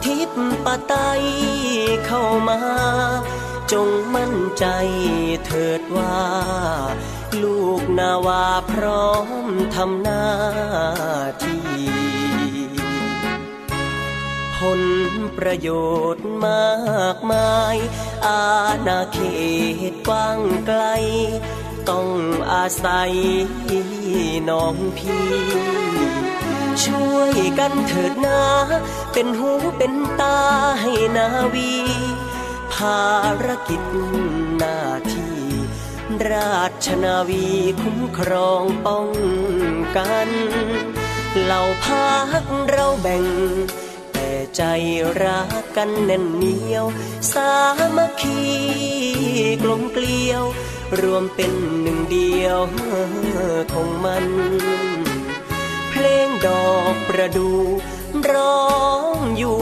ำอาทิตย์ปะไตเข้ามา จงมั่นใจเถิดว่า ลูกนาวาพร้อมทำหน้าที่ผลประโยชน์มากมาย อาณาเขตกว้างไกล ต้องอาศัยน้องพี่ช่วย กันเถิดนา เป็นหูเป็นตาให้นาวี ภารกิจหน้าที่ ราชนาวีคุ้มครองป้องกันเหล่าพักเราแบ่ง แต่ใจรักกันแน่นเหนียว สามัคคีกลมเกลียว รวมเป็นหนึ่งเดียวของมัน ลงดอกประดูร้องอยู่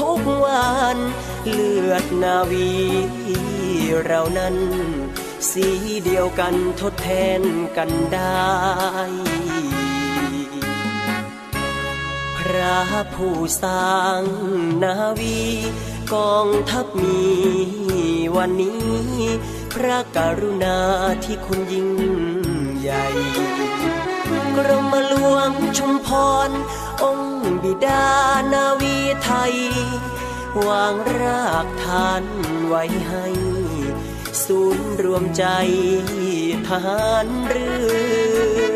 ทุกวัน เลือดนาวีเรานั้น สีเดียวกันทดแทนกันได้ พระผู้สร้างนาวีกองทัพมีวันนี้ พระกรุณาที่คุณยิ่งใหญ่ กรมหลวงชุมพร องค์บิดานาวีไทย วางรากฐานไว้ให้ ศูนย์รวมใจทหารเรือ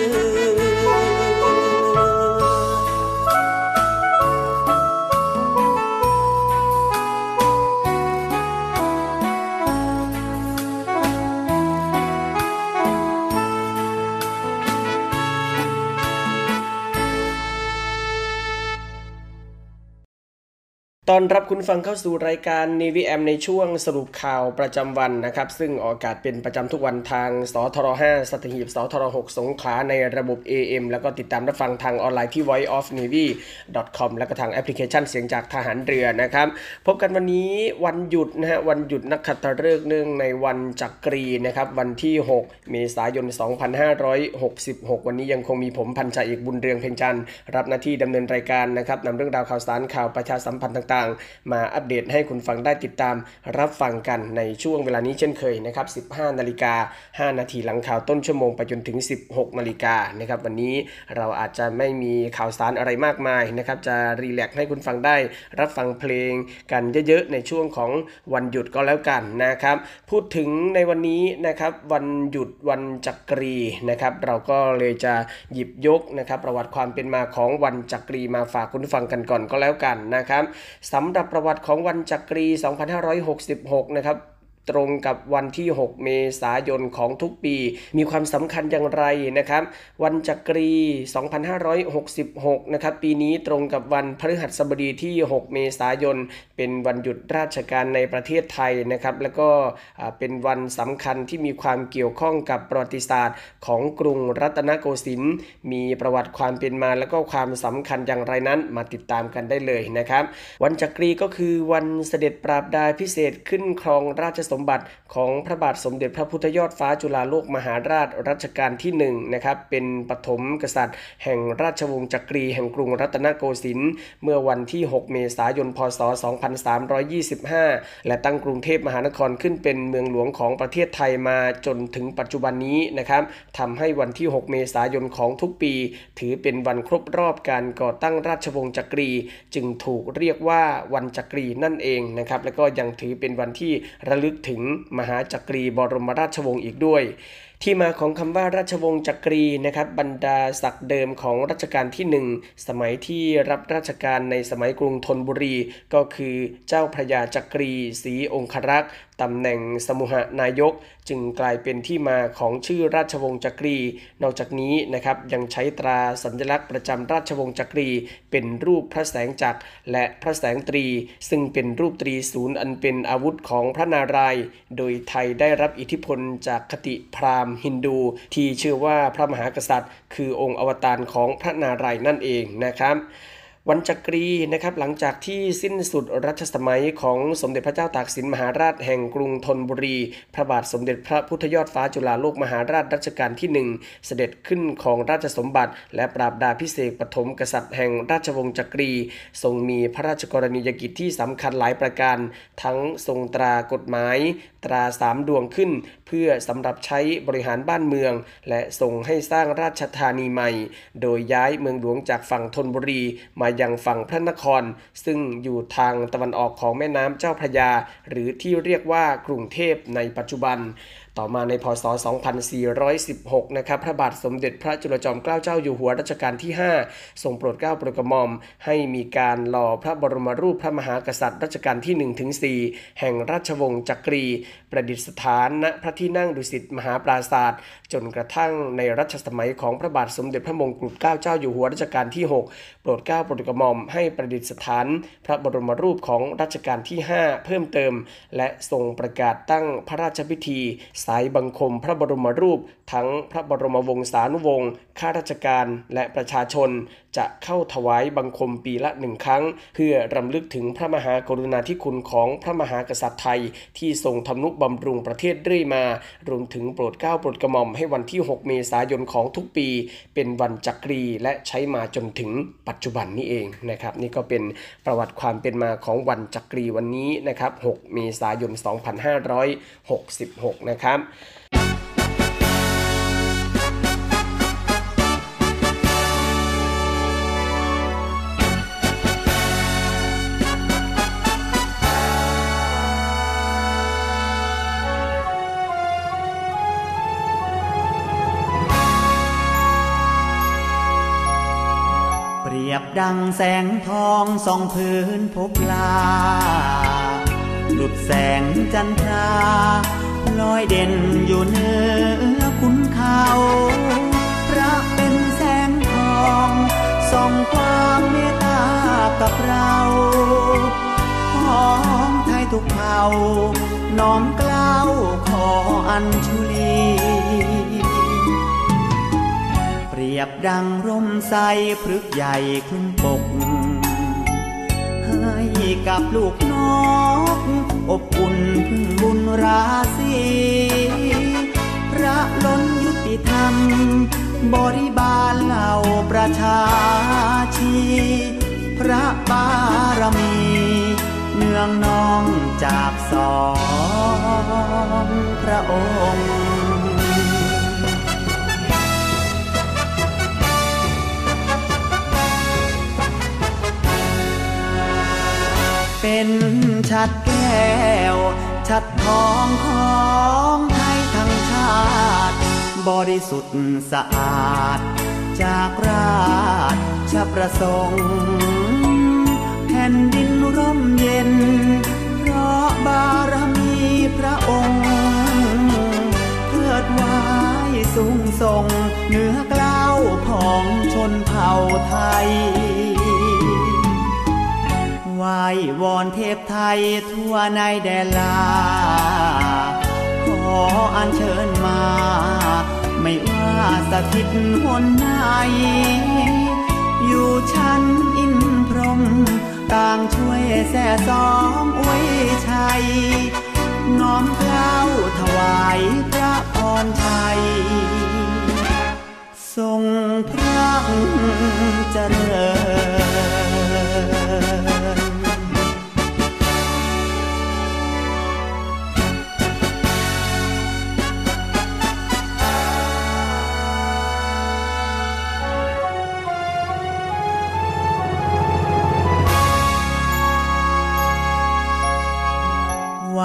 ตอนรับคุณฟังเข้าสู่รายการ n ี v m ในช่วงสรุปข่าวประจำวันนะครับ ซึ่งออกอากาศเป็นประจำทุกวันทางสทร5สัตหีบสทร6สงขลาในระบบ AM แล้วก็ติดตามรับฟังทางออนไลน์ที่ voiceofnavy.com แล้วก็ทางแอปพลิเคชันเสียงจากทหารเรือนะครับ พบกันวันนี้วันหยุดนะฮะวันหยุดนักขัตฤกษ์เนื่องในวันจักรีนะครับวันที่ 6 เมษายน 2566 วันนี้ยังคงมีผมพันจ่าเอกบุญเรืองเพ็งจันทร์รับหน้าที่ดำเนินรายการนะครับนำเรื่องราวข่าวสารข่าวประชาสัมพันธ์ต่างางๆ มาอัปเดตให้คุณฟังได้ติดตามรับฟังกันในช่วงเวลานี้เช่นเคยนะครับ 15 นาฬิกา 5 นาทีหลังข่าวต้นชั่วโมงไปจนถึง 16 นาฬิกานะครับวันนี้เราอาจจะไม่มีข่าวสารอะไรมากมายนะครับจะรีแลกให้คุณฟังได้รับฟังเพลงกันเยอะๆ ในช่วงของวันหยุดก็แล้วกันนะครับ พูดถึงในวันนี้นะครับวันหยุดวันจักรีนะครับเราก็เลยจะหยิบยกนะครับประวัติความเป็นมาของวันจักรีมาฝากคุณฟังกันก่อนก็แล้วกันนะครับสำหรับประวัติของวันจักรี 2566 นะครับ ตรงกับวันที่ 6 เมษายนของทุกปี มีความสำคัญอย่างไรนะครับ วันจักรี 2566 นะครับ ปีนี้ตรงกับวันพฤหัสบดีที่ 6 เมษายน เป็นวันหยุดราชการในประเทศไทยนะครับ แล้วก็เป็นวันสำคัญที่มีความเกี่ยวข้องกับประวัติศาสตร์ของกรุงรัตนโกสินทร์ มีประวัติความเป็นมาแล้วก็ความสำคัญอย่างไรนั้น มาติดตามกันได้เลยนะครับ วันจักรีก็คือวันเสด็จปราบดาพิเศษขึ้นครองราชสมบัติของพระบาทสมเด็จพระพุทธยอดฟ้าจุฬาโลกมหาราชรัชกาลที่1นะครับเป็นปฐมกษัตริย์ แห่งราชวงศ์จักรีแห่งกรุงรัตนโกสินทร์เมื่อวันที่ 6 เมษายน พศ 2325 และตั้งกรุงเทพมหานครขึ้นเป็นเมืองหลวงของประเทศไทยมาจนถึงปัจจุบันนี้นะครับทำให้วันที่ 6 เมษายนของทุกปี ถือเป็นวันครบรอบการก่อตั้งราชวงศ์จักรี จึงถูกเรียกว่าวันจักรีนั่นเองนะครับ และก็ยังถือเป็นวันที่ระลึกถึงมหาจักรีบรมราชวงศ์อีกด้วย ที่มาของคำว่าราชวงศ์จักรีนะครับบรรดาศักดิ์เดิมของรัชกาลที่ 1 สมัยที่รับราชการในสมัยกรุงธนบุรี ก็คือเจ้าพระยาจักรีศรีองครักษ์ ตำแหน่งสมุหนายก จึงกลายเป็นที่มาของชื่อราชวงศ์จักรี นอกจากนี้นะครับยังใช้ตราสัญลักษณ์ประจำราชวงศ์จักรี เป็นรูปพระแสงจักรและพระแสงตรี ซึ่งเป็นรูปตรีศูนย์อันเป็นอาวุธของพระนารายณ์โดยไทยได้รับอิทธิพลจากคติพราหมณ์ฮินดู ที่เชื่อว่าพระมหากษัตริย์ คือองค์อวตารของพระนารายณ์นั่นเองนะครับ วันจักรีนะครับหลังจากที่สิ้นสุดรัชสมัยของสมเด็จพระเจ้าตากสินมหาราชแห่งกรุงธนบุรี พระบาทสมเด็จพระพุทธยอดฟ้าจุฬาโลกมหาราชรัชกาลที่1เสด็จขึ้นของราชสมบัติ และปราบดาพิเศษปฐมกษัตริย์แห่งราชวงศ์จักรี ทรงมีพระราชกรณียกิจที่สำคัญหลายประการ ทั้งทรงตรากฎหมาย ตราสามดวงขึ้น พื่อสำหรับใช้บริหารบ้านเมือง และส่งให้สร้างราชธานีใหม่ โดยย้ายเมืองหลวงจากฝั่งธนบุรีมายังฝั่งพระนคร ซึ่งอยู่ทางตะวันออกของแม่น้ำเจ้าพระยา หรือที่เรียกว่ากรุงเทพในปัจจุบัน ต่อมาในพศ 2416 นะครับ พระบาทสมเด็จพระจุลจอมเกล้าเจ้าอยู่หัวรัชกาลที่ 5 ทรงโปรดเกล้าโปรดกระหม่อม ให้มีการหล่อพระบรมรูปพระมหากษัตริย์รัชกาลที่ 1 ถึง 4 แห่งราชวงศ์จักรี ประดิษฐานณพระที่นั่งดุสิตมหาปราศาสตร์จนกระทั่งในรัชสมัยของพระบาทสมเด็จพระมงกุฎเกล้าเจ้าอยู่หัวรัชกาลที่ 6 โปรดเกล้าโปรดกระหม่อมให้ประดิษฐาน พระบรมรูปของรัชกาลที่ 5 เพิ่มเติม และทรงประกาศตั้งพระราชพิธีสายบังคมพระบรมรูป ทั้งพระบรมวงศานุวงศ์ข้าราชการและประชาชน จะเข้าถวายบังคมปีละหนึ่งครั้ง เพื่อรำลึกถึงพระมหากรุณาธิคุณของพระมหากษัตริย์ไทย ที่ทรงทำนุบำรุงประเทศเรื่อยมา รวมถึงโปรดเกล้าโปรดกระหม่อมให้วันที่ 6 เมษายนของทุกปี เป็นวันจักรีและใช้มาจนถึงปัจจุบันนี้เองนะครับนี่ก็เป็นประวัติความเป็นมาของวันจักรีวันนี้นะครับ 6 เมษายน 2566 นะครับเปรียบดังแสงทองส่องพื้นพบลาหลุดแสงจันทรา ลอยเด่นอยู่เหนือคุณเขาพระเป็นแสงทองส่องความเมตตากับเราของไทยทุกเผ่าน้อมกล้าวขออัญชุลีเปรียบดังร่มใสพฤกใหญ่คลุมปก กับลูกนกอบอุ่นพึ่งบุญราศีพระล้นยุติธรรม บริบาลเหล่าประชาชี พระบารมีเนืองน้องจากสองพระองค์ เป็นชัดแก้ว ชัดทองของไทยทั้งชาติ บริสุทธิ์สะอาด จากราชประสงค์แผ่นดินร่มเย็น เพราะบารมีพระองค์เทิดไว้สูงส่งเหนือกล้าวของชนเผ่าไทย ไหววอนเทพไทยทั่วในแดนลา ขออัญเชิญมา ไม่ว่าสถิตหนไหนอยู่ชั้นอินพรหมต่างช่วยแส่ซ้อมอวยชัย น้อมเกล้าถวายพระพรชัย ทรงพระเจริญ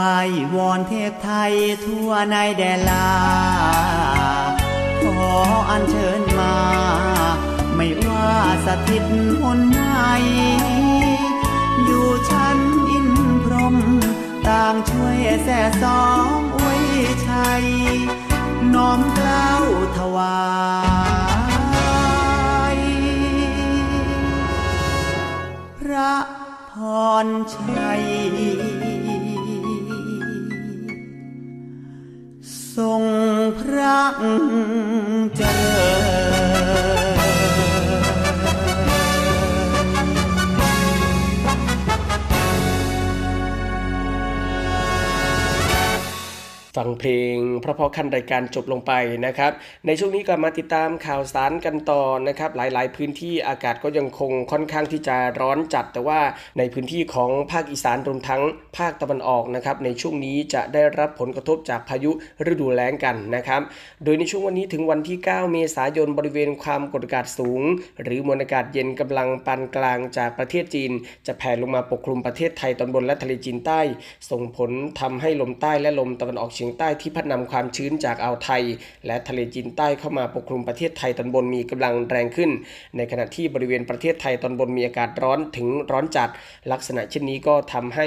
ไหว้วอนเทพไทยทั่วในแดนลา ขออัญเชิญมา ไม่ว่าสถิตหนไหนอยู่ชั้นอินพรหมต่างช่วยแส่ซ้องอวยชัยน้อมเกล้า พอขั้นรายการจบลงไปนะครับ ในช่วงนี้ก็มาติดตามข่าวสารกันต่อนะครับ หลายๆ พื้นที่อากาศก็ยังคงค่อนข้างที่จะร้อนจัด แต่ว่าในพื้นที่ของภาคอีสานรวมทั้งภาคตะวันออกนะครับในช่วงนี้จะได้รับผลกระทบจากพายุฤดูแล้งกันนะครับ โดยในช่วงวันนี้ถึงวันที่ 9 เมษายนบริเวณความกดอากาศสูง หรือมวลอากาศเย็นกำลังปานกลางจากประเทศจีน จะแผ่ลงมาปกคลุมประเทศไทยตอนบนและทะเลจีนใต้ ส่งผลทำให้ลมใต้และลมตะวันออกเฉียงใต้ที่พัดนำความชื้นจากอ่าวไทย และทะเลจีนใต้เข้ามาปกคลุมประเทศไทยตอนบนมีกำลังแรงขึ้น ในขณะที่บริเวณประเทศไทยตอนบนมีอากาศร้อนถึงร้อนจัด ลักษณะเช่นนี้ก็ทำให้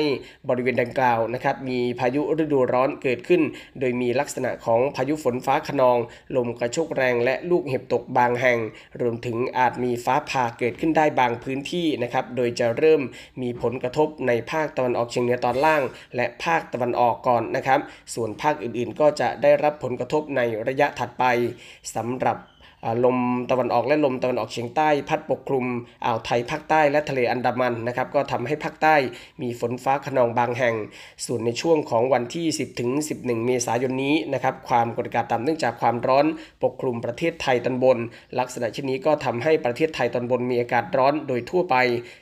บริเวณดังกล่าวนะครับมีพายุฤดูร้อนเกิดขึ้น โดยมีลักษณะของพายุฝนฟ้าขนอง ลมกระโชกแรง และลูกเห็บตกบางแห่ง รวมถึงอาจมีฟ้าผ่าเกิดขึ้นได้บางพื้นที่นะครับโดยจะเริ่มมีผลกระทบในภาคตะวันออกเฉียงเหนือตอนล่าง และภาคตะวันออกก่อนนะครับส่วนภาคอื่นๆก็จะได้ได้รับผลกระทบในระยะถัดไปสำหรับ ลมตะวันออกและลมตะวันออกเฉียงใต้ พัดปกคลุมอ่าวไทยภาคใต้และทะเลอันดามันนะครับก็ทำให้ภาคใต้มีฝนฟ้าขนองบางแห่ง ส่วนในช่วงของวันที่ 10ถึง11 เมษายนนี้นะครับความกดอากาศต่ำเนื่องจากความร้อนปกคลุมประเทศไทยตอนบน ลักษณะเช่นนี้ก็ทำให้ประเทศไทยตอนบนมีอากาศร้อนโดยทั่วไป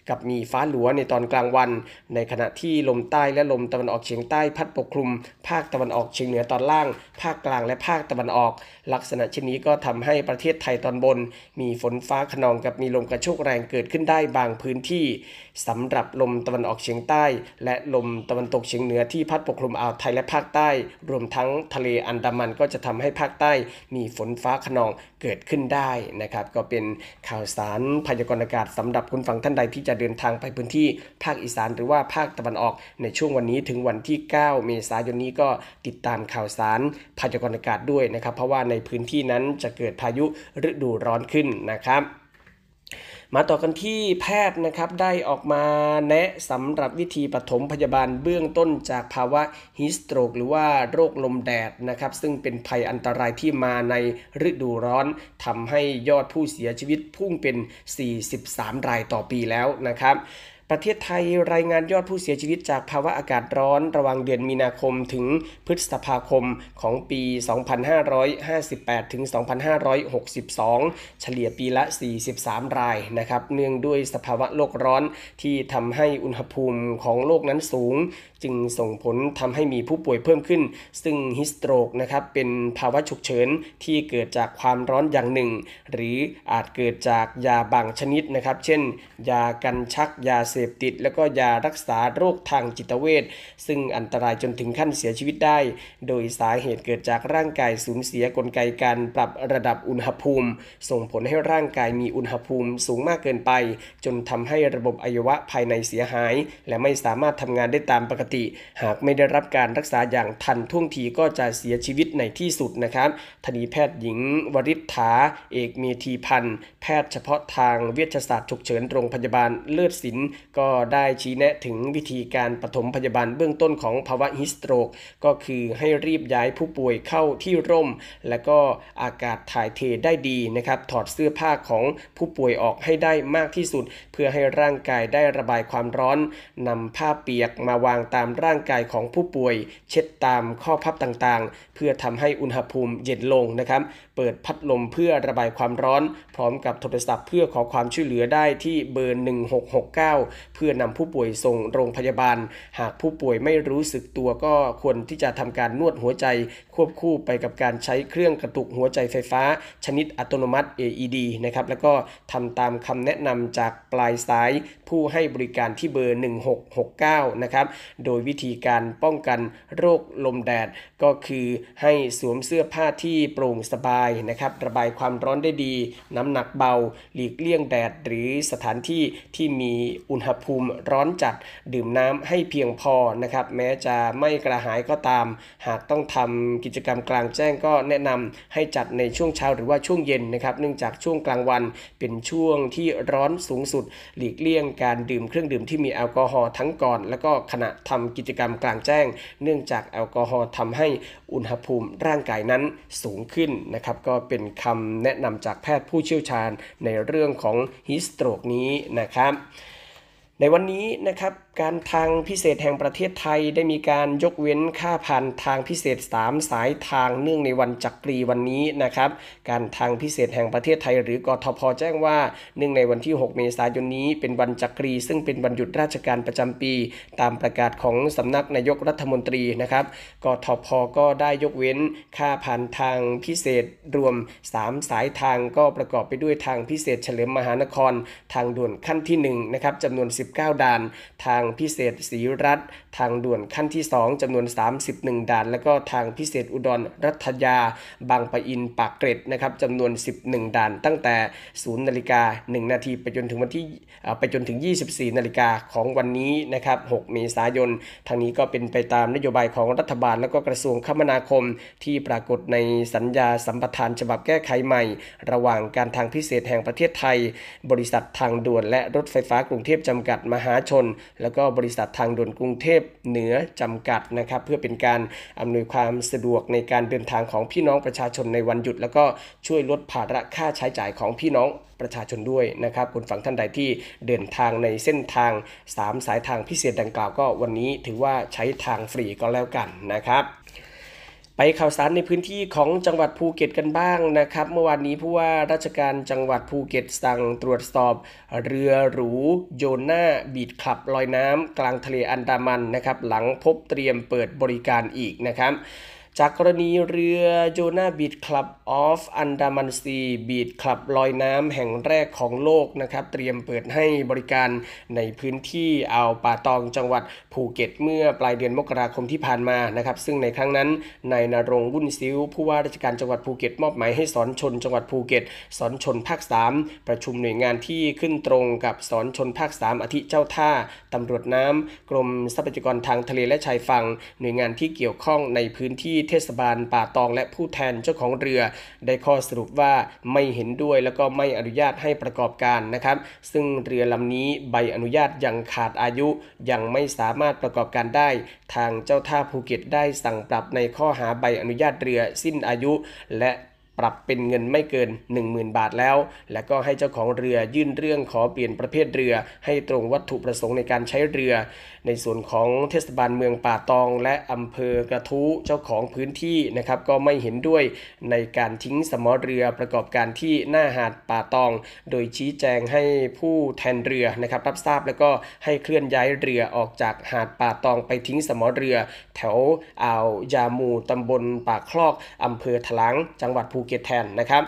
กับมีฟ้าหลัวในตอนกลางวัน ในขณะที่ลมใต้และลมตะวันออกเฉียงใต้ พัดปกคลุม ภาคตะวันออกเฉียงเหนือตอนล่าง ภาคกลางและภาคตะวันออก ลักษณะเช่นนี้ก็ทำให้ประเทศศไทยตอนบน มีฝนฟ้าขนองกับมีลมกระโชกแรงเกิดขึ้นได้บางพื้นที่สำหรับลมตะวันออกเฉียงใต้ และลมตะวันตกเฉียงเหนือที่พัดปกคลุมอ่าวไทยและภาคใต้ รวมทั้งทะเลอันดามันก็จะทำให้ภาคใต้มีฝนฟ้าขนองเกิดขึ้นได้นะครับ ก็เป็นข่าวสารพยากรณ์อากาศสำหรับคุณฟังท่านใดที่จะเดินทางไปพื้นที่ภาคอีสานหรือว่าภาคตะวันออกในช่วงวันนี้ถึงวันที่ 9 เมษายนนี้ก็ติดตามข่าวสารพยากรณ์อากาศด้วยนะครับ เพราะว่าในพื้นที่นั้นจะเกิดพายุฤดูร้อนขึ้นนะครับ มาต่อกันที่แพทย์นะครับได้ออกมาแนะสำหรับวิธีปฐมพยาบาลเบื้องต้นจากภาวะฮิสโตรกหรือว่าโรคลมแดดนะครับ ซึ่งเป็นภัยอันตรายที่มาในฤดูร้อนทำให้ยอดผู้เสียชีวิตพุ่งเป็น 43 รายต่อปีแล้วนะครับ ประเทศไทยรายงานยอดผู้เสียชีวิตจากภาวะอากาศร้อนระหว่างเดือนมีนาคมถึงพฤษภาคมของปี 2558 ถึง 2562 เฉลี่ยปีละ 43 รายนะครับ เนื่องด้วยสภาวะโลกร้อนที่ทำให้อุณหภูมิของโลกนั้นสูงจึงส่งผลทำให้มีผู้ป่วยเพิ่มขึ้น ซึ่งฮิสโตรกนะครับเป็นภาวะฉุกเฉินที่เกิดจากความร้อนอย่างหนึ่ง หรืออาจเกิดจากยาบางชนิดนะครับ เช่น ยากันชักยาเสพติด แล้วก็ยารักษาโรคทางจิตเวชซึ่งอันตรายจนถึงขั้นเสียชีวิตได้ โดยสาเหตุเกิดจากร่างกายสูญเสียกลไกการปรับระดับอุณหภูมิ ส่งผลให้ร่างกายมีอุณหภูมิสูงมากเกินไป จนทำให้ระบบอวัยวะภายในเสียหาย และไม่สามารถทำงานได้ตามปกติหากไม่ได้รับการรักษาอย่างทันท่วงทีก็จะเสียชีวิตในที่สุดนะครับทนีแพทย์หญิงวริษฐาเอกเมธีพันธ์ แพทย์เฉพาะทางเวชศาสตร์ฉุกเฉินโรงพยาบาลเลิศศิลป์ก็ได้ชี้แนะถึงวิธีการปฐมพยาบาลเบื้องต้นของภาวะฮิสโตรก ก็คือให้รีบย้ายผู้ป่วยเข้าที่ร่ม และก็อากาศถ่ายเทได้ดีนะครับถอดเสื้อผ้าของผู้ป่วยออกให้ได้มากที่สุด เพื่อให้ร่างกายได้ระบายความร้อนนำผ้าเปียกมาวางตามร่างกายของผู้ป่วย เช็ดตามข้อพับต่างๆ เพื่อทำให้อุณหภูมิเย็นลงนะครับ เปิดพัดลมเพื่อระบายความร้อน พร้อมกับโทรศัพท์เพื่อขอความช่วยเหลือได้ที่เบอร์ 1669 เพื่อนำผู้ป่วยส่งโรงพยาบาล หากผู้ป่วยไม่รู้สึกตัวก็ควรที่จะทำการนวดหัวใจ ควบคู่ไปกับการใช้เครื่องกระตุกหัวใจไฟฟ้า ชนิดอัตโนมัติ AED นะครับแล้วก็ทำตามคำแนะนำจากปลายสายผู้ให้บริการที่เบอร์ 1669 นะครับโดยวิธีการป้องกันโรคลมแดดก็คือให้สวมเสื้อผ้าที่โปร่งสบายนะครับระบายความร้อนได้ดี น้ำหนักเบา หลีกเลี่ยงแดด หรือสถานที่ที่มีอุณหภูมิร้อนจัดดื่มน้ำให้เพียงพอนะครับแม้จะไม่กระหายก็ตาม หากต้องทำกิจกรรมกลางแจ้งก็แนะนำให้จัดในช่วงเช้าหรือว่าช่วงเย็นนะครับเนื่องจากช่วงกลางวันเป็นช่วงที่ร้อนสูงสุด หลีกเลี่ยงการดื่มเครื่องดื่มที่มีแอลกอฮอล์ทั้งก่อน แล้วก็ขณะทำกิจกรรมกลางแจ้ง เนื่องจากแอลกอฮอล์ทำให้อุณหภูมิร่างกายนั้นสูงขึ้นนะครับก็เป็นคำแนะนำจากแพทย์ผู้เชี่ยวชาญในเรื่องของฮิสโตรกนี้นะครับ ในวันนี้นะครับ การทางพิเศษแห่งประเทศไทยได้มีการยกเว้นค่าผ่านทางพิเศษ 3 สายทางเนื่องในวันจักรีวันนี้นะครับ การทางพิเศษแห่งประเทศไทย หรือกทพแจ้งว่าเนื่องในวันที่ 6 เมษายนนี้เป็นวันจักรี ซึ่งเป็นวันหยุดราชการประจำปี ตามประกาศของสำนักนายกรัฐมนตรีนะครับ กทพก็ได้ยกเว้นค่าผ่านทางพิเศษรวม 3 สายทางก็ประกอบไปด้วยทางพิเศษเฉลิมมหานคร ทางด่วนขั้นที่1นะครับจำนวน 19 ด่านทางพิเศษศรีรัฐ ทางด่วนขั้นที่ 2จำนวน 31 ด่าน แล้วก็ทางพิเศษอุดรรัฐยา บางปะอินปากเกร็ดนะครับจำนวน 11 ด่าน ตั้งแต่ 0 นาฬิกา 1 นาทีไปจนถึงวันที่ไปจนถึง 24 นาฬิกาของวันนี้นะครับ 6 เมษายน ทางนี้ก็เป็นไปตามนโยบายของรัฐบาล และก็กระทรวงคมนาคม ที่ปรากฏในสัญญาสัมปทานฉบับแก้ไขใหม่ ระหว่างการทางพิเศษแห่งประเทศไทย บริษัททางด่วนและรถไฟฟ้ากรุงเทพจำกัดมหาชน แล้วก็บริษัททางด่วนกรุงเทพเหนือจำกัดนะครับเพื่อเป็นการอำนวยความสะดวกในการเดินทางของพี่น้องประชาชนในวันหยุด แล้วก็ช่วยลดภาระค่าใช้จ่ายของพี่น้องประชาชนด้วยนะครับคุณฝั่งท่านใดที่เดินทางในเส้นทาง 3 สายทางพิเศษดังกล่าวก็วันนี้ถือว่าใช้ทางฟรีก็แล้วกันนะครับ ไปข่าวสารในพื้นที่ของจังหวัดภูเก็ตกันบ้างนะครับ เมื่อวานนี้ผู้ว่าราชการจังหวัดภูเก็ตสั่งตรวจสอบ เรือหรูโยน่า beach club ลอยน้ำกลางทะเลอันดามันนะครับ หลังพบเตรียมเปิดบริการอีกนะครับ จากกรณีเรือโยนา beach club of Andaman Sea beach club ลอยน้ำแห่งแรกของโลกนะครับ เตรียมเปิดให้บริการในพื้นที่อ่าวป่าตองจังหวัดภูเก็ตเมื่อปลายเดือนมกราคมที่ผ่านมานะครับ ซึ่งในครั้งนั้นนายณรงค์ วุ่นซิ้ว ผู้ว่าราชการจังหวัดภูเก็ตมอบหมายให้สอนชนจังหวัดภูเก็ตศรชลภาค 3 ประชุมหน่วยงานที่ขึ้นตรงกับสอนชนภาค 3 อาทิเจ้าท่าตำรวจน้ำกรมทรัพยากรทางทะเลและชายฝั่งหน่วยงานที่เกี่ยวข้องในพื้นที่เทศบาลป่าตองและผู้แทนเจ้าของเรือ ได้ข้อสรุปว่าไม่เห็นด้วยแล้วก็ไม่อนุญาตให้ประกอบการนะครับ ซึ่งเรือลำนี้ใบอนุญาตยังขาดอายุยังไม่สามารถประกอบการได้ ทางเจ้าท่าภูเก็ตได้สั่งปรับในข้อหาใบอนุญาตเรือสิ้นอายุ และ ปรับเป็นเงินไม่เกิน 10,000 บาทแล้ว และก็ให้เจ้าของเรือยื่นเรื่องขอเปลี่ยนประเภทเรือ ให้ตรงวัตถุประสงค์ในการใช้เรือ ในส่วนของเทศบาลเมืองป่าตอง และอำเภอกระทู้เจ้าของพื้นที่นะครับก็ไม่เห็นด้วยในการทิ้งสมอเรือประกอบการที่หน้าหาดป่าตอง โดยชี้แจงให้ผู้แทนเรือนะครับรับทราบแล้วก็ให้เคลื่อนย้ายเรือออกจากหาดป่าตองไปทิ้งสมอเรือ แถวอ่าวยามูตำบลป่าคลอกอำเภอถลางจังหวัดภูเก็ตแทนนะครับ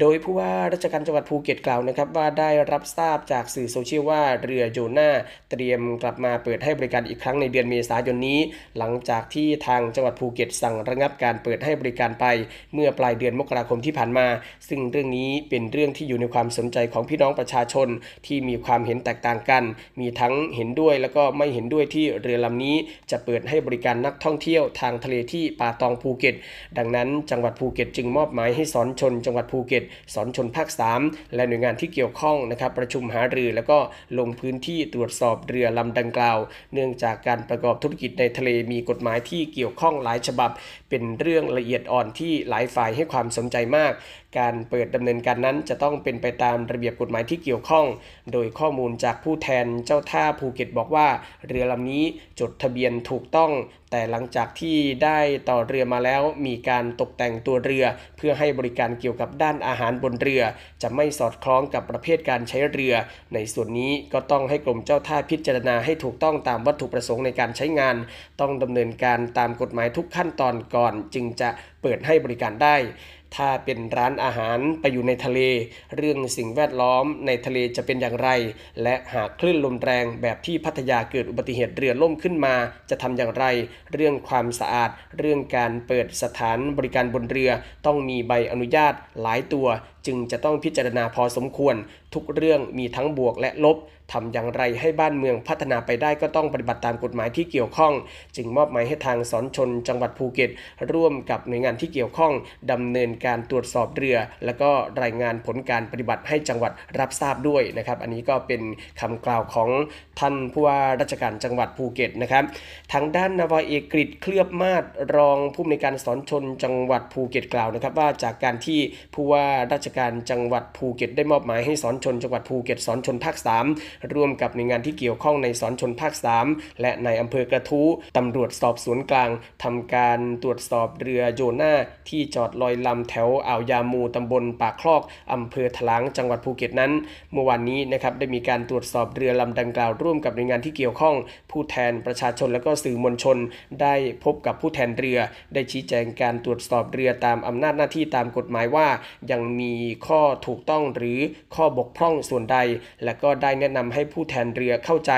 โดยผู้ว่าราชการจังหวัดภูเก็ตกล่าวนะครับว่าได้รับทราบจากสื่อโซเชียลว่าเรือโยนาเตรียมกลับมาเปิดให้บริการอีกครั้งในเดือนเมษายนนี้ หลังจากที่ทางจังหวัดภูเก็ตสั่งระงับการเปิดให้บริการไป เมื่อปลายเดือนมกราคมที่ผ่านมา ซึ่งเรื่องนี้เป็นเรื่องที่อยู่ในความสนใจของพี่น้องประชาชนที่มีความเห็นแตกต่างกัน มีทั้งเห็นด้วยแล้วก็ไม่เห็นด้วยที่เรือลำนี้จะเปิดให้บริการนักท่องเที่ยวทางทะเลที่ป่าตองภูเก็ต ดังนั้นจังหวัดภูเก็ตจึงมอบหมายให้สอนชนจังหวัดภูเก็ตสอนชนภาค 3 และหน่วยงานที่เกี่ยวข้องนะครับประชุมหารือแล้วก็ลงพื้นที่ตรวจสอบเรือลำดังกล่าว เนื่องจากการประกอบธุรกิจในทะเลมีกฎหมายที่เกี่ยวข้องหลายฉบับ เป็นเรื่องละเอียดอ่อนที่หลายฝ่ายให้ความสนใจมากการเปิดดำเนินการนั้นจะต้องเป็นไปตามระเบียบกฎหมายที่เกี่ยวข้อง โดยข้อมูลจากผู้แทนเจ้าท่าภูเก็ตบอกว่า เรือลำนี้จดทะเบียนถูกต้อง แต่หลังจากที่ได้ต่อเรือมาแล้วมีการตกแต่งตัวเรือ เพื่อให้บริการเกี่ยวกับด้านอาหารบนเรือ จะไม่สอดคล้องกับประเภทการใช้เรือ ในส่วนนี้ก็ต้องให้กรมเจ้าท่าพิจารณาให้ถูกต้องตามวัตถุประสงค์ในการใช้งาน ต้องดำเนินการตามกฎหมายทุกขั้นตอนก่อน จึงจะเปิดให้บริการได้ ถ้าเป็นร้านอาหารไปอยู่ในทะเล เรื่องสิ่งแวดล้อมในทะเลจะเป็นอย่างไร และหากคลื่นลมแรงแบบที่พัทยาเกิดอุบัติเหตุเรือล่มขึ้นมา จะทำอย่างไร เรื่องความสะอาด เรื่องการเปิดสถานบริการบนเรือ ต้องมีใบอนุญาตหลายตัว จึงจะต้องพิจารณาพอสมควร ทุกเรื่องมีทั้งบวกและลบทำอย่างไรให้บ้านเมืองพัฒนาไปได้ก็ต้องปฏิบัติตามกฎหมายที่เกี่ยวข้อง จึงมอบหมายให้ทางสอนชนจังหวัดภูเก็ต ร่วมกับหน่วยงานที่เกี่ยวข้องดำเนินการตรวจสอบเรือ แล้วก็รายงานผลการปฏิบัติให้จังหวัดรับทราบด้วยนะครับอันนี้ก็เป็นคำกล่าวของท่านผู้ว่าราชการจังหวัดภูเก็ตนะครับทางด้านนาวาเอกฤษเคลือบมาศรองผู้อำนวยการสอนชนจังหวัดภูเก็ตกล่าวนะครับ ว่าจากการที่ผู้ว่าราชการจังหวัดภูเก็ตได้มอบหมายให้สอนชนจังหวัดภูเก็ตศรชลภาค 3 ร่วมกับหน่วยงานที่เกี่ยวข้องในสอนชนภาค 3 และในอำเภอกระทู้ตำรวจสอบสวนกลางทำการตรวจสอบเรือโยนาที่จอดลอยลำแถวอ่าวยามูตำบลป่าคลอกอำเภอถลางจังหวัดภูเก็ตนั้น เมื่อวานนี้นะครับได้มีการตรวจสอบเรือลำดังกล่าวร่วมกับหน่วยงานที่เกี่ยวข้อง ผู้แทนประชาชนและก็สื่อมวลชน ได้พบกับผู้แทนเรือ ได้ชี้แจงการตรวจสอบเรือตามอำนาจหน้าที่ตามกฎหมายว่า ยังมีข้อถูกต้องหรือข้อบกพร่องส่วนใด และก็ได้แนะนำให้ผู้แทนเรือเข้าใจ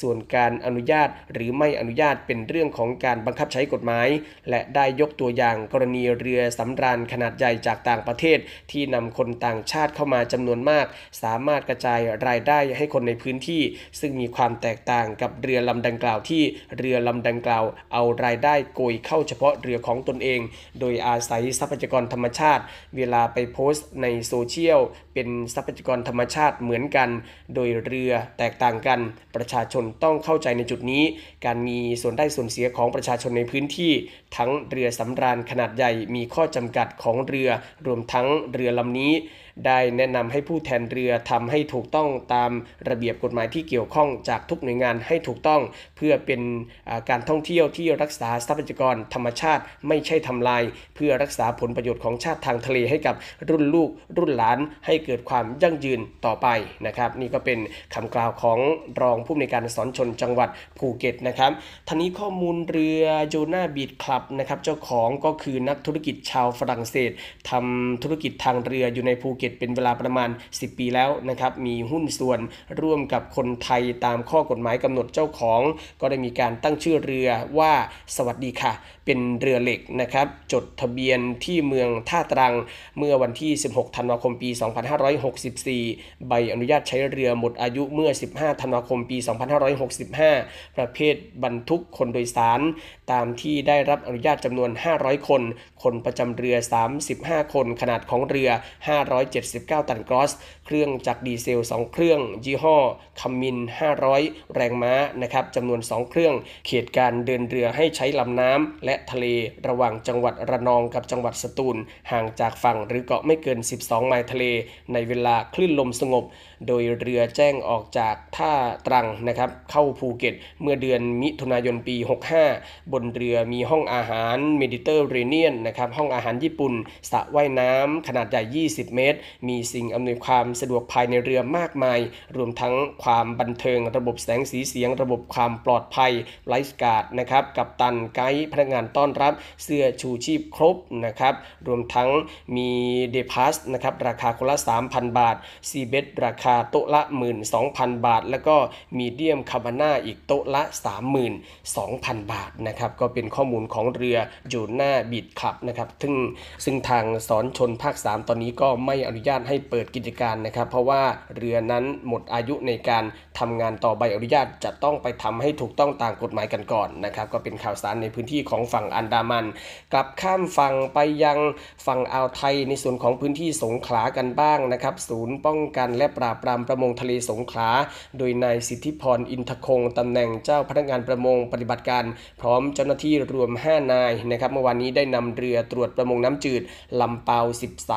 ส่วนการอนุญาตหรือไม่อนุญาตเป็นเรื่องของการบังคับใช้กฎหมาย และได้ยกตัวอย่างกรณีเรือสำราญขนาดใหญ่จากต่างประเทศ ที่นำคนต่างชาติเข้ามาจำนวนมาก สามารถกระจายรายได้ให้คนในพื้นที่ ซึ่งมีความแตกต่างกับเรือลำดังกล่าวที่เรือลำดังกล่าว เอารายได้โกยเข้าเฉพาะเรือของตนเอง โดยอาศัยทรัพยากรธรรมชาติ เวลาไปโพสต์ในโซเชียลเป็นทรัพยากรธรรมชาติเหมือนกัน โดยเรือแตกต่างกัน ประชาชนต้องเข้าใจในจุดนี้ การมีส่วนได้ส่วนเสียของประชาชนในพื้นที่ ทั้งเรือสำราญขนาดใหญ่มีข้อจำกัดของเรือ รวมทั้งเรือลำนี้ ได้แนะนำให้ผู้แทนเรือทำให้ถูกต้องตามระเบียบกฎหมายที่เกี่ยวข้องจากทุกหน่วยงานให้ถูกต้อง เพื่อเป็นการท่องเที่ยวที่รักษาทรัพยากรธรรมชาติไม่ใช่ทำลาย เพื่อรักษาผลประโยชน์ของชาติทางทะเลให้กับรุ่นลูกรุ่นหลานให้เกิดความยั่งยืนต่อไปนะครับนี่ก็เป็นคำกล่าวของรองผู้อำนวยการสอนชนจังหวัดภูเก็ตนะครับท่านี้ข้อมูลเรือโจนาบีดคลับนะครับเจ้าของก็คือนักธุรกิจชาวฝรั่งเศสทำธุรกิจทางเรืออยู่ในภูเก็ต เป็นเวลาประมาณ 10 ปีแล้วนะครับมีหุ้นส่วนร่วมกับคนไทยตามข้อกฎหมายกำหนดเจ้าของ ก็ได้มีการตั้งชื่อเรือว่าสวัสดีค่ะ เป็นเรือเหล็กนะครับจดทะเบียนที่เมืองท่าตรังเมื่อวันที่ 16 ธันวาคมปี2564 ใบอนุญาตใช้เรือหมดอายุเมื่อ 15 ธันวาคม ปี 2565 ประเภทบรรทุกคนโดยสาร ตามที่ได้รับอนุญาตจำนวน 500 คน คนประจำเรือ 35 คน ขนาดของเรือ 579 ตันกรอส เครื่องจักรดีเซล 2 เครื่อง ยี่ห้อคัมมิน 500 แรงม้านะครับจำนวน 2 เครื่อง เขตการเดินเรือให้ใช้ลำน้ำและทะเลระหว่างจังหวัดระนองกับจังหวัดสตูล ห่างจากฝั่งหรือเกาะไม่เกิน 12 ไมล์ทะเล ในเวลาคลื่นลมสงบ โดยเรือแจ้งออกจากท่าตรังนะครับเข้าภูเก็ตเมื่อเดือนมิถุนายนปี 65 บนเรือมีห้องอาหารเมดิเตอร์เรเนียนนะครับห้องอาหารญี่ปุ่นสระว่ายน้ำขนาดใหญ่ 20 เมตร มีสิ่งอำนวยความสะดวกภายในเรือมากมาย รวมทั้งความบันเทิงระบบแสงสีเสียง ระบบความปลอดภัย lifeguard นะครับกัปตันไกด์พนักงานต้อนรับเสื้อชูชีพครบนะครับรวมทั้งมี day pass นะครับราคาคนละ 3,000 บาทซีเบสราคาโต๊ะละ 12,000 บาท แล้วก็มีเดียมคาบาน่าอีกโต๊ะละ 32,000 บาทนะครับก็เป็นข้อมูลของเรืออยู่หน้าบีดคลับนะครับซึ่งซึ่งทางสอนชนภาค 3 ตอนนี้ก็ไม่อนุญาตให้เปิดกิจการนะครับ เพราะว่าเรือนั้นหมดอายุในการทำงานต่อใบอนุญาตจะต้องไปทำให้ถูกต้องตามกฎหมายกันก่อนนะครับ ก็เป็นข่าวสารในพื้นที่ของฝั่งอันดามัน กลับข้ามฝั่งไปยังฝั่งอ่าวไทยในส่วนของพื้นที่สงขลากันบ้างนะครับ ศูนย์ป้องกันและปราบปรามประมงทะเลสงขลา โดยนายสิทธิพรอินทคงตำแหน่งเจ้าพนักงานประมงปฏิบัติการ พร้อมเจ้าหน้าที่รวม 5 นายนะครับเมื่อวานนี้ได้นำเรือตรวจประมงน้ำจืดลำเปา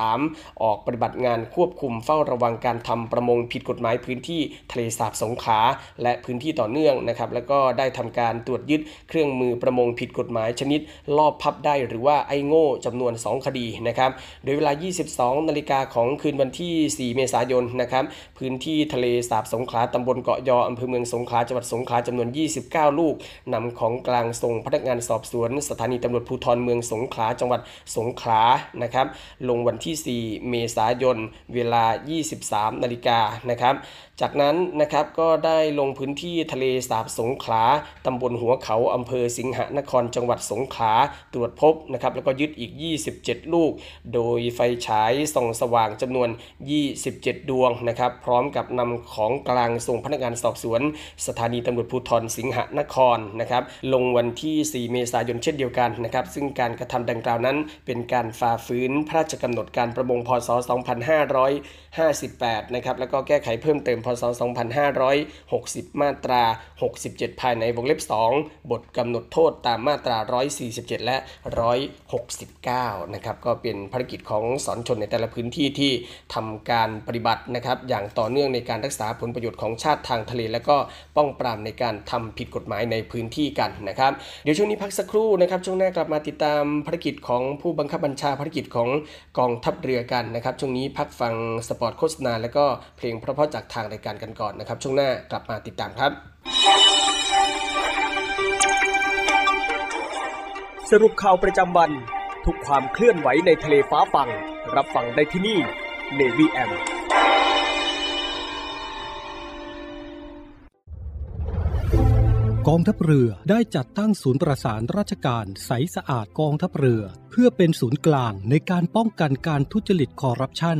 13 ออกปฏิบัติงานควบคุมเฝ้าระวังการทำประมงผิดกฎหมายพื้นที่ทะเลสาบสงขลาและพื้นที่ต่อเนื่องนะครับแล้วก็ได้ทำการตรวจยึดเครื่องมือประมงผิดกฎหมายชนิดลอบพับได้หรือว่าไอโง่จำนวน 2 คดีนะครับโดยเวลา 22 นาฬิกาของคืนวันที่ 4 เมษายนนะครับพื้นที่ทะเลสาบสงขลาตำบลเกาะยออำเภอเมืองสงขลาจังหวัดสงขลาจำนวน 29 ลูกนำของกลางส่งพนักงานสอบสวน สถานีตำรวจภูธรเมืองสงขลาจังหวัดสงขลานะครับลงวันที่ 4 เมษายน เวลา 23 นาฬิกานะครับจากนั้นนะครับก็ได้ลงพื้นที่ทะเลสาบสงขลาตำบลหัวเขาอำเภอสิงหนครจังหวัดสงขลาตรวจพบนะครับแล้วก็ยึดอีก 27 ลูก โดยไฟฉายส่องสว่างจำนวน 27 ดวงนะครับพร้อมกับนำของกลางส่งพนักงานสอบสวน สถานีตำรวจภูธรสิงหนครนะครับลงวันที่ 4 เมษายนเช่นเดียวกันนะครับซึ่งการกระทำดังกล่าวนั้น เป็นการฝ่าฝืนพระราชกำหนดการประมงพศ 2558 นะครับแล้วก็แก้ไขเพิ่มเติมพศ 2560 มาตรา 67 ภายในวงเล็บ 2 บทกำหนดโทษตามมาตรา 147 และ 169 นะครับ ก็เป็นภารกิจของสอนชนในแต่ละพื้นที่ที่ทำการปฏิบัตินะครับ อย่างต่อเนื่องในการรักษาผลประโยชน์ของชาติทางทะเล และก็ป้องปรามในการทำผิดกฎหมายในพื้นที่กันนะครับ เดี๋ยวช่วงนี้พักสักครู่นะครับ ช่วงหน้ากลับมาติดตามภารกิจของผู้บังคับบัญชาภารกิจของกองทัพเรือกันนะครับ ช่วงนี้พักฟังสปอร์ตโฆษณาแล้วก็เพลงเพราะๆจากทางรายการกันก่อนนะครับ ช่วงหน้ากลับมาติดตามครับ สรุปข่าวประจำวัน ทุกความเคลื่อนไหวในทะเลฟ้าฝั่ง รับฟังได้ที่นี่ Navy FM กองทัพเรือได้จัดตั้งศูนย์ประสานราชการใสสะอาดกองทัพเรือ เพื่อเป็นศูนย์กลางในการป้องกันการทุจริตคอร์รัปชัน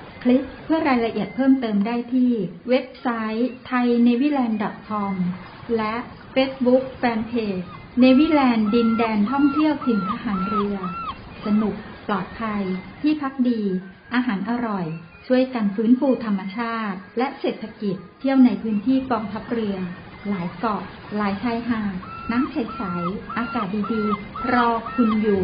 คลิกเพื่อรายละเอียดเพิ่มเติมได้ที่เว็บไซต์ thainewiland.com และ Facebook Fanpage เนวิแลนด์ดินแดนท่องเที่ยวถิ่นทหารเรือ สนุก ปลอดภัย ที่พักดี อาหารอร่อย ช่วยกันฟื้นฟูธรรมชาติ และเศรษฐกิจ เที่ยวในพื้นที่กองทัพเรือ หลายเกาะ หลายชายหาดน้ำใสๆอากาศดีๆ รอคุณอยู่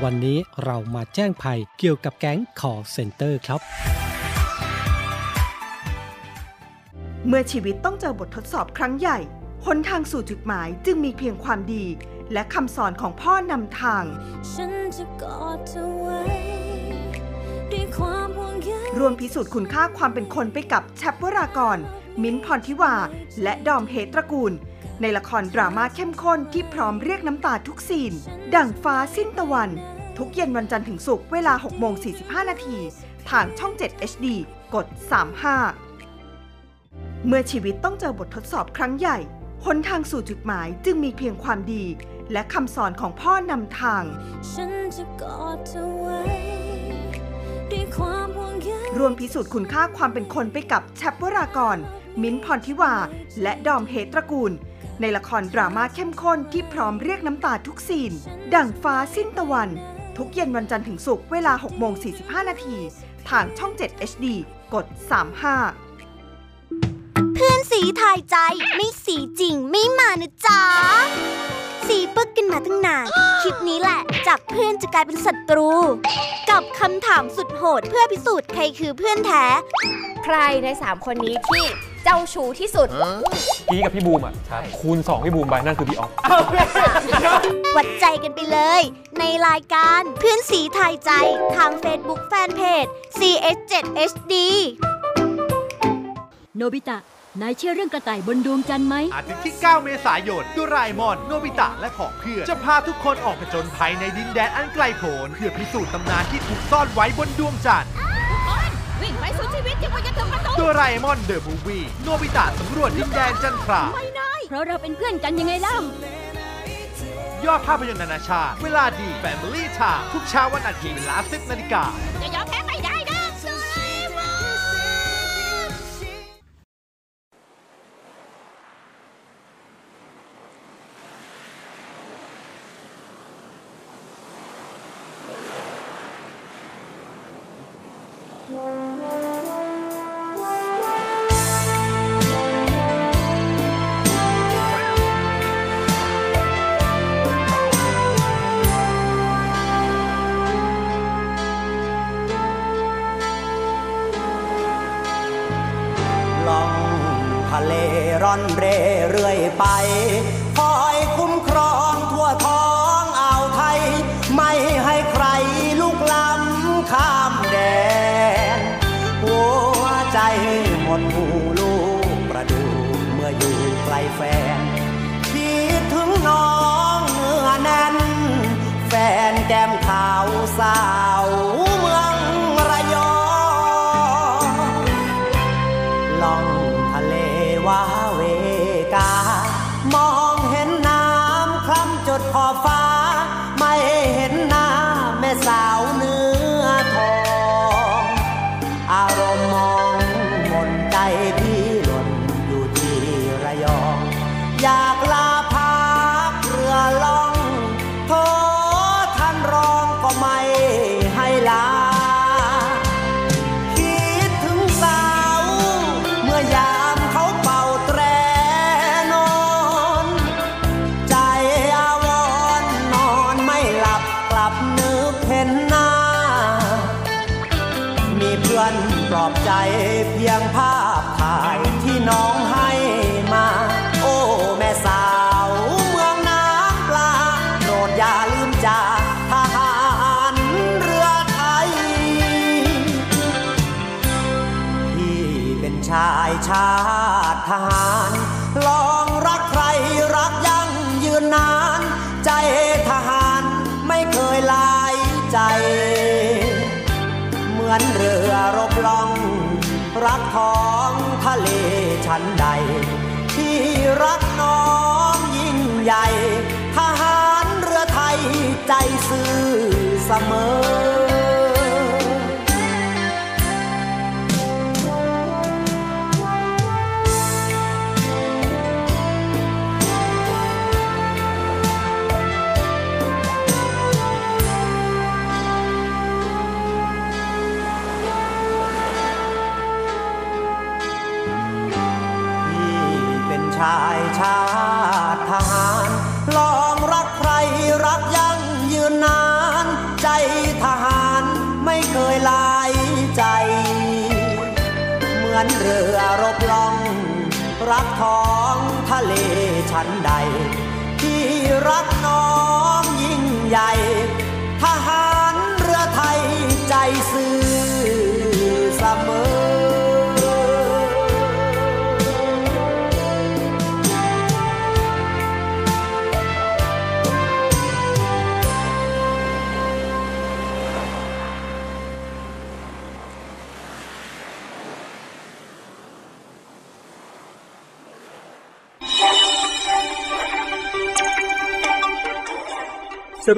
วันนี้เรามาแจ้งภัยเกี่ยวกับแก๊ง call center ครับ เมื่อชีวิตต้องเจอบททดสอบครั้งใหญ่หนทางสู่จุดหมายจึงมีเพียงความดี และคำสอนของพ่อนำทาง ฉันจะกอดเธอไว้ด้วยความห่วงใยรวมพิสูจน์คุณค่าความเป็นคนไปกับแชปวรากร มิ้นท์พรทิวา และดอมเฮตระกูล ในละครดราม่าเข้มข้นที่พร้อมเรียกน้ำตาทุกซีน ดั่งฟ้าสิ้นตะวัน ทุกเย็นวันจันทร์ถึงศุกร์เวลา 6 โมง 45 นาที ทางช่อง 7 HD กด 35 เมื่อชีวิตต้องเจอบททดสอบครั้งใหญ่หนทางสู่จุดหมายจึงมีเพียงความดี และคำสอนของพ่อนำทาง ฉันจะกอดเธอไว้ด้วยความห่วงใยรวมพิสูจน์คุณค่าความเป็นคนไปกับแชปวรากร มิ้นท์พรทิวา และดอมเฮตระกูล ในละครดราม่าเข้มข้นที่พร้อมเรียกน้ำตาทุกซีน ดั่งฟ้าสิ้นตะวัน ทุกเย็นวันจันทร์ถึงศุกร์เวลา 6 โมง 45 นาที ทางช่อง 7 HD กด 35 เพื่อนสีถ่ายใจไม่สีจริงไม่มานะจ๊ะ สีปึกกันมาตั้งนาน คลิปนี้แหละ จากเพื่อนจะกลายเป็นศัตรู กับคำถามสุดโหดเพื่อพิสูจน์ใครคือเพื่อนแท้ ใครใน 3 คนนี้ที่ เจ้าชู้ที่สุด พี่กับพี่บูมอะคูณ 2 พี่บูมไปนั่นคือพี่ออฟวัดใจกันไปเลย ในรายการเพื่อนสีถ่ายใจทาง Facebook Fanpage CS7HD โนบิตะ นายเชื่อเรื่องกระต่ายบนดวงจันทร์ไหม อาทิตย์ที่ 9 เมษายนโดราเอมอน โนบิตะ และผองเพื่อนจะพาทุกคนออกผจญภัยในดินแดนอันไกลโพ้นเพื่อพิสูจน์ตำนานที่ถูกซ่อนไว้บนดวงจันทร์ วิ่งไปสุดชีวิตจนกว่าจะถึงประตูโดราเอมอนเดอะมูฟวี่โนบิตะสำรวจดินแดนจันทรา ไม่นายเพราะเราเป็นเพื่อนกันยังไงล่ะยอดภาพยนตร์นานาชาติ เวลาดี Family Time ทุกเช้าวันอาทิตย์เวลา10นาฬิกาจะยอมแพ้ไม่ได้นะโด ร่อนเร่เรื่อยไป คอยคุ้มครองทั่วท้องอ่าวไทย ไม่ให้ใครลุกล้ำข้ามแดน หัวใจหมดหูลูกประดูเมื่ออยู่ไกลแฟน คิดถึงน้องเนื้อแน่น แฟนแก้มขาวสา ชายชาติทหาร ลองรักใครรักยั่งยืนนาน ใจทหารไม่เคยลายใจ เหมือนเรือรบล่อง รักท้องทะเลชั้นใด ที่รักน้องยิ่งใหญ่ ทหารเรือไทยใจซื่อเสมอ ชายชาติทหาร ลองรักใครรักยั่งยืนนาน ใจทหารไม่เคยลายใจ เหมือนเรือรบล่อง รักท้องทะเลชั้นใด ที่รักน้องยิ่งใหญ่ ทหารเรือไทยใจซื่อ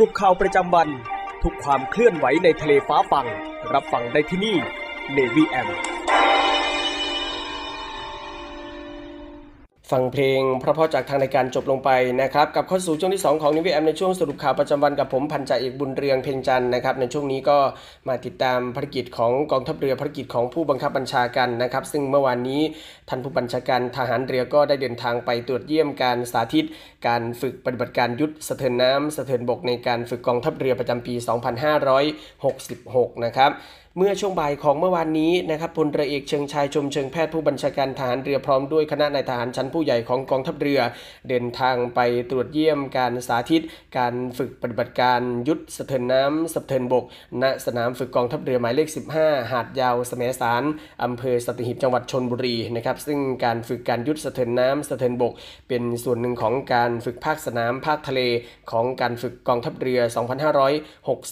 รุปข่าวประจำวัน ทุกความเคลื่อนไหวในทะเลฟ้าฟังรับฟังได้ที่นี่ Navy M ฟังเพลงเพราะๆจากทางรายการจบลงไปนะครับกับเข้าสู่ช่วงที่ 2 ของนิวแอมในช่วงสรุปข่าวประจำวันกับผมพันจ่าเอกบุญเรืองเพ่งจันทร์นะครับในช่วงนี้ก็มาติดตามภารกิจของกองทัพเรือภารกิจของผู้บังคับบัญชาการนะครับซึ่งเมื่อวานนี้ท่านผู้บัญชาการทหารเรือก็ได้เดินทางไปตรวจเยี่ยมการสาธิต การฝึกปฏิบัติการยุทธสะเทินน้ำสะเทินบกในการฝึกกองทัพเรือประจำปี 2566 นะครับ เมื่อช่วงบ่ายของเมื่อวานนี้นะครับพลเรือเอกเชิงชายชมเชิงแพทย์ผู้บัญชาการทหารเรือพร้อมด้วยคณะนายทหารชั้นผู้ใหญ่ของกองทัพเรือ เดินทางไปตรวจเยี่ยมการสาธิต การฝึกปฏิบัติการยุทธสะเทินน้ำสะเทินบก ณสนามฝึกกองทัพเรือหมายเลข 15 หาดยาวสมสารอำเภอสัตหีบจังหวัดชนบุรีนะครับซึ่งการฝึกการยุทธสะเทินน้ำสะเทินบก เป็นส่วนหนึ่งของการฝึกภาคสนามภาคทะเลของการฝึกกองทัพเรือ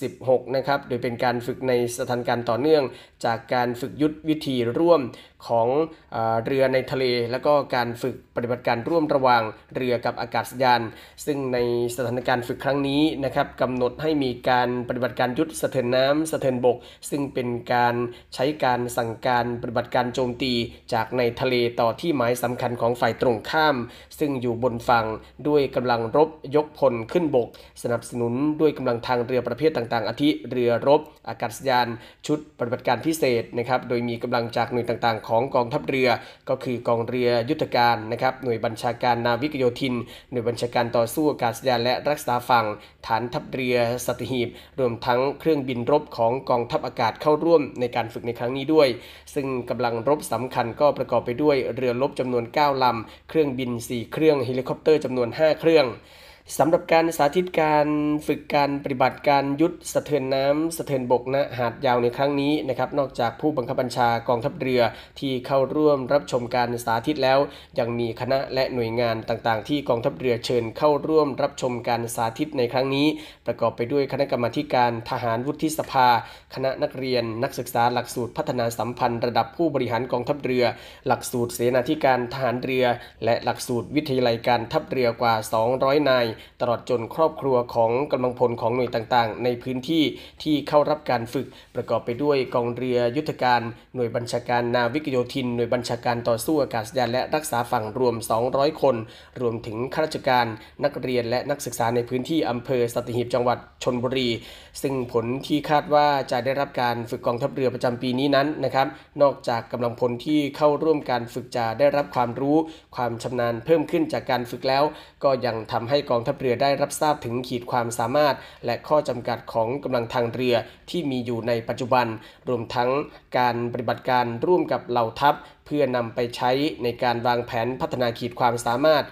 2566 นะครับโดยเป็นการฝึกในสถานการณ์ต่อต่อเนื่องจากการฝึกยุทธวิธีร่วม ของเรือในทะเล แล้วก็การฝึกปฏิบัติการร่วมระหว่างเรือกับอากาศยาน ซึ่งในสถานการณ์ฝึกครั้งนี้นะครับกำหนดให้มีการปฏิบัติการยุทธสะเทินน้ำสะเทินบก ซึ่งเป็นการใช้การสั่งการปฏิบัติการโจมตีจากในทะเลต่อที่หมายสำคัญของฝ่ายตรงข้าม ซึ่งอยู่บนฝั่งด้วยกำลังรบยกพลขึ้นบก สนับสนุนด้วยกำลังทางเรือประเภทต่างๆ อาทิเรือรบ อากาศยาน ชุดปฏิบัติการพิเศษนะครับโดยมีกำลังจากหน่วยต่างๆของกองทัพเรือ ก็คือกองเรือยุทธการนะครับหน่วยบัญชาการนาวิกโยธิน หน่วยบัญชาการต่อสู้อากาศยานและรักษาฝั่ง ฐานทัพเรือสัตหีบ รวมทั้งเครื่องบินรบของกองทัพอากาศเข้าร่วมในการฝึกในครั้งนี้ด้วย ซึ่งกำลังรบสำคัญก็ประกอบไปด้วยเรือรบจำนวน 9ลำเครื่องบิน 4 เครื่องเฮลิคอปเตอร์จำนวน 5 เครื่อง สำหรับการสาธิตการฝึกการปฏิบัติการยุทธสะเทินน้ำสะเทินบกณหาดยาวในครั้งนี้นะครับนอกจากผู้บังคับบัญชากองทัพเรือที่เข้าร่วมรับชมการสาธิตแล้ว ยังมีคณะและหน่วยงานต่างๆ ที่กองทัพเรือเชิญเข้าร่วมรับชมการสาธิตในครั้งนี้ ประกอบไปด้วยคณะกรรมาการทหารวุฒิสภา คณะนักเรียน นักศึกษาหลักสูตรพัฒนาสัมพันธ์ ระดับผู้บริหารกองทัพเรือ หลักสูตรเสนาธิการทหารเรือ และหลักสูตรวิทยาลัยการทัพเรือกว่า 200 นายตลอดจนครอบครัวของกำลังพลของหน่วยต่างๆ ในพื้นที่ที่เข้ารับการฝึกประกอบไปด้วยกองเรือยุทธการ หน่วยบัญชาการนาวิกโยธิน หน่วยบัญชาการต่อสู้อากาศยานและรักษาฝั่งรวม 200 คน รวมถึงข้าราชการนักเรียนและนักศึกษาในพื้นที่อำเภอสัตหีบจังหวัดชนบุรี ซึ่งผลที่คาดว่าจะได้รับการฝึกกองทัพเรือประจำปีนี้นั้นนะครับ นอกจากกำลังพลที่เข้าร่วมการฝึกจะได้รับความรู้ ความชำนาญเพิ่มขึ้นจากการฝึกแล้ว ก็ยังทำให้กองทัพเรือได้รับทราบถึงขีดความสามารถ และข้อจำกัดของกำลังทางเรือที่มีอยู่ในปัจจุบัน รวมทั้งการปฏิบัติการร่วมกับเหล่าทัพ เพื่อนำไปใช้ในการวางแผนพัฒนาขีดความสามารถ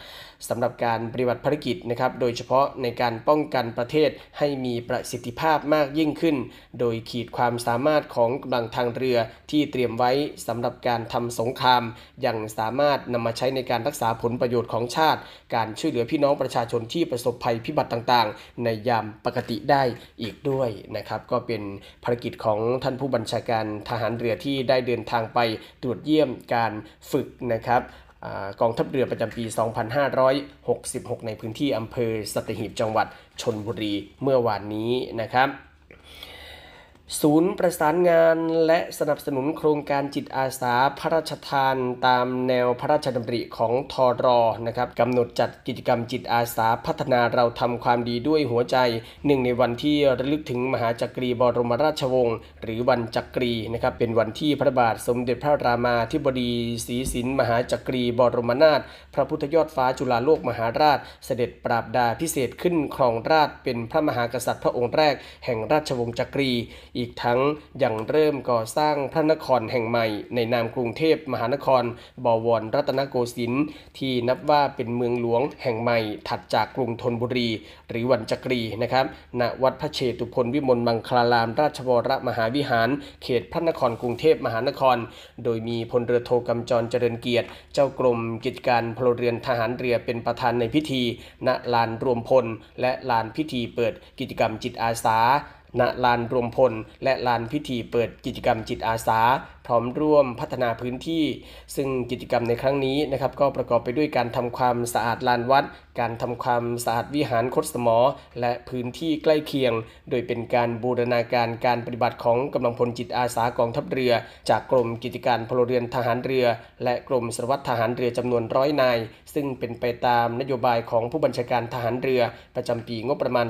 สำหรับการปฏิบัติภารกิจนะครับโดยเฉพาะในการป้องกันประเทศให้มีประสิทธิภาพมากยิ่งขึ้น โดยขีดความสามารถของกำลังทางเรือที่เตรียมไว้สำหรับการทำสงคราม ยังสามารถนำมาใช้ในการรักษาผลประโยชน์ของชาติ การช่วยเหลือพี่น้องประชาชนที่ประสบภัยพิบัติต่างๆ ในยามปกติได้อีกด้วยนะครับก็เป็นภารกิจของท่านผู้บัญชาการทหารเรือที่ได้เดินทางไปตรวจเยี่ยมการฝึกนะครับ กองทัพเรือประจำปี 2566 ในพื้นที่อำเภอสัตหีบจังหวัดชนบุรีเมื่อวานนี้นะครับ ศูนย์ประสานงานและสนับสนุนโครงการจิตอาสาพระราชทานตามแนวพระราชดำริของทอรอนะครับกำหนดจัดกิจกรรมจิตอาสาพัฒนาเราทำความดีด้วยหัวใจหนึ่งในวันที่ระลึกถึงมหาจักรีบรมราชวงศ์หรือวันจักรีนะครับเป็นวันที่พระบาทสมเด็จพระรามาธิบดีศรีสินมหาจักรีบรมนาถพระพุทธยอดฟ้าจุฬาโลกมหาราช เสด็จปราบดาพิเศษขึ้นครองราชเป็นพระมหากษัตริย์พระองค์แรก แห่งราชวงศ์จักรีอีกทั้งยังเริ่มก่อสร้างพระนครแห่งใหม่ในนามกรุงเทพมหานคร บวรรัตนโกสินทร์ที่นับว่าเป็นเมืองหลวงแห่งใหม่ ถัดจากกรุงธนบุรี หรือวันจักรีนะครับณวัดพระเชตุพนวิมลมังคลาราม ราชวรมหาวิหาร เขตพระนครกรุงเทพมหานคร โดยมีพลเรือโทกำจรเจริญเกียรติ เจ้ากรมกิจการพลเรือนทหารเรือเป็นประธานในพิธี ณลานรวมพล และลานพิธีเปิดกิจกรรมจิตอาสา ณลานรวมพล และลานพิธีเปิดกิจกรรมจิตอาสา ร้อมร่วมพัฒนาพื้นที่ ซึ่งกิจกรรมในครั้งนี้นะครับก็ประกอบไปด้วยการทำความสะอาดลานวัด การทำความสะอาดวิหารคดสมอ และพื้นที่ใกล้เคียง โดยเป็นการบูรณาการการปฏิบัติของกำลังพลจิตอาสากองทัพเรือ จากกรมกิจการพลเรือนทหารเรือ และกรมสารวัตรทหารเรือจำนวนร้อยนาย ซึ่งเป็นไปตามนโยบายของผู้บัญชาการทหารเรือ ประจำปีงบประมาณ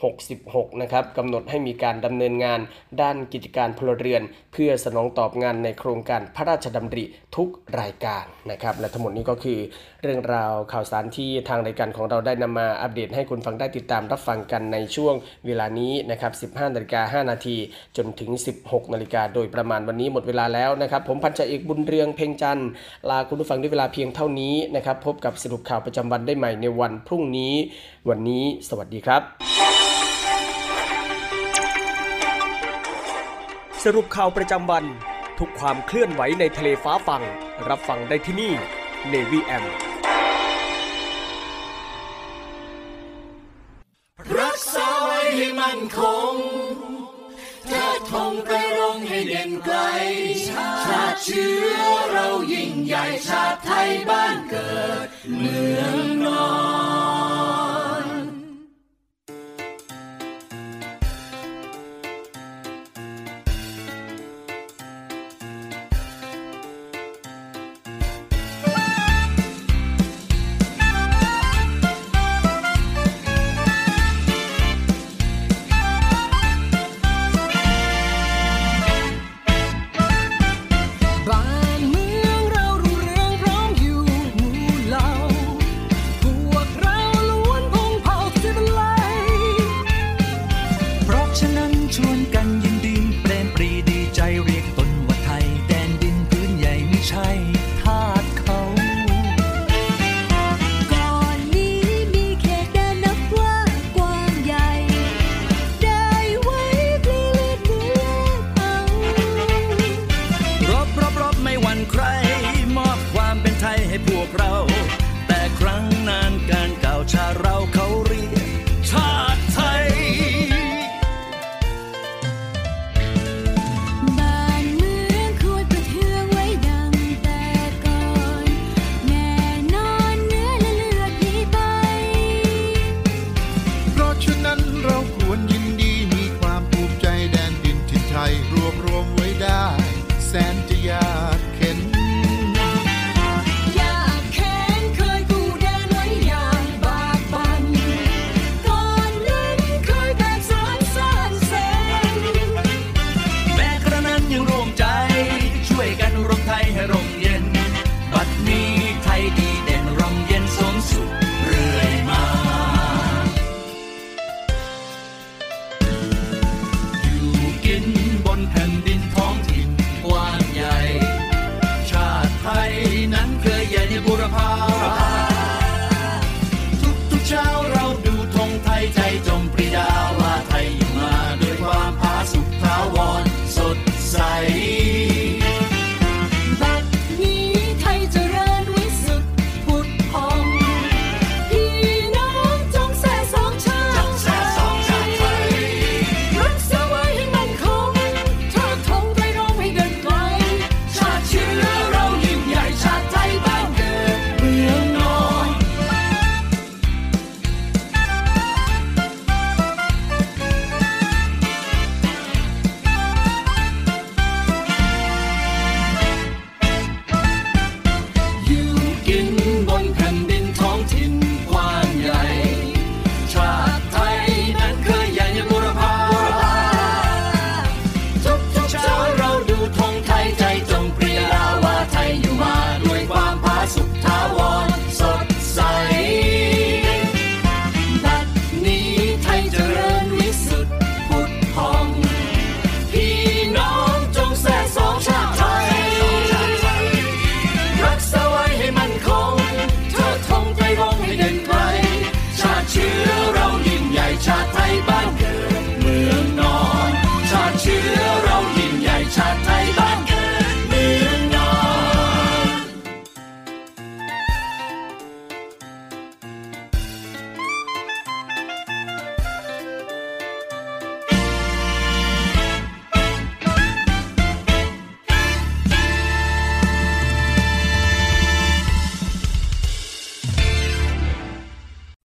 2566 นะครับกำหนดให้มีการดำเนินงาน ด้านกิจการพลเรือน เพื่อสนองตอบงานในโครงการพระราชดำริทุกรายการนะครับและทั้งหมดนี้ก็คือเรื่องราวข่าวสารที่ทางรายการของเราได้นำมาอัปเดตให้คุณฟังได้ติดตามรับฟังกันในช่วงเวลานี้นะครับ 15นาฬิกา5นาทีจนถึง 16นาฬิกาโดยประมาณวันนี้หมดเวลาแล้วนะครับ ผมพันจ่าเอกบุญเรืองเพ่งจันทร์ลาคุณผู้ฟังด้วยเวลาเพียงเท่านี้นะครับพบกับสรุปข่าวประจำวันได้ใหม่ในวันพรุ่งนี้ วันนี้สวัสดีครับ สรุปข่าวประจำวัน ทุกความเคลื่อนไหวในทะเลฟ้าฟัง รับฟังได้ที่นี่ Navy M รักษาไว้ให้มันคงเธอทงประให้เด่นไกล ชาติเชื้อเรายิ่งใหญ่ชาติไทยบ้านเกิด เมืองนอน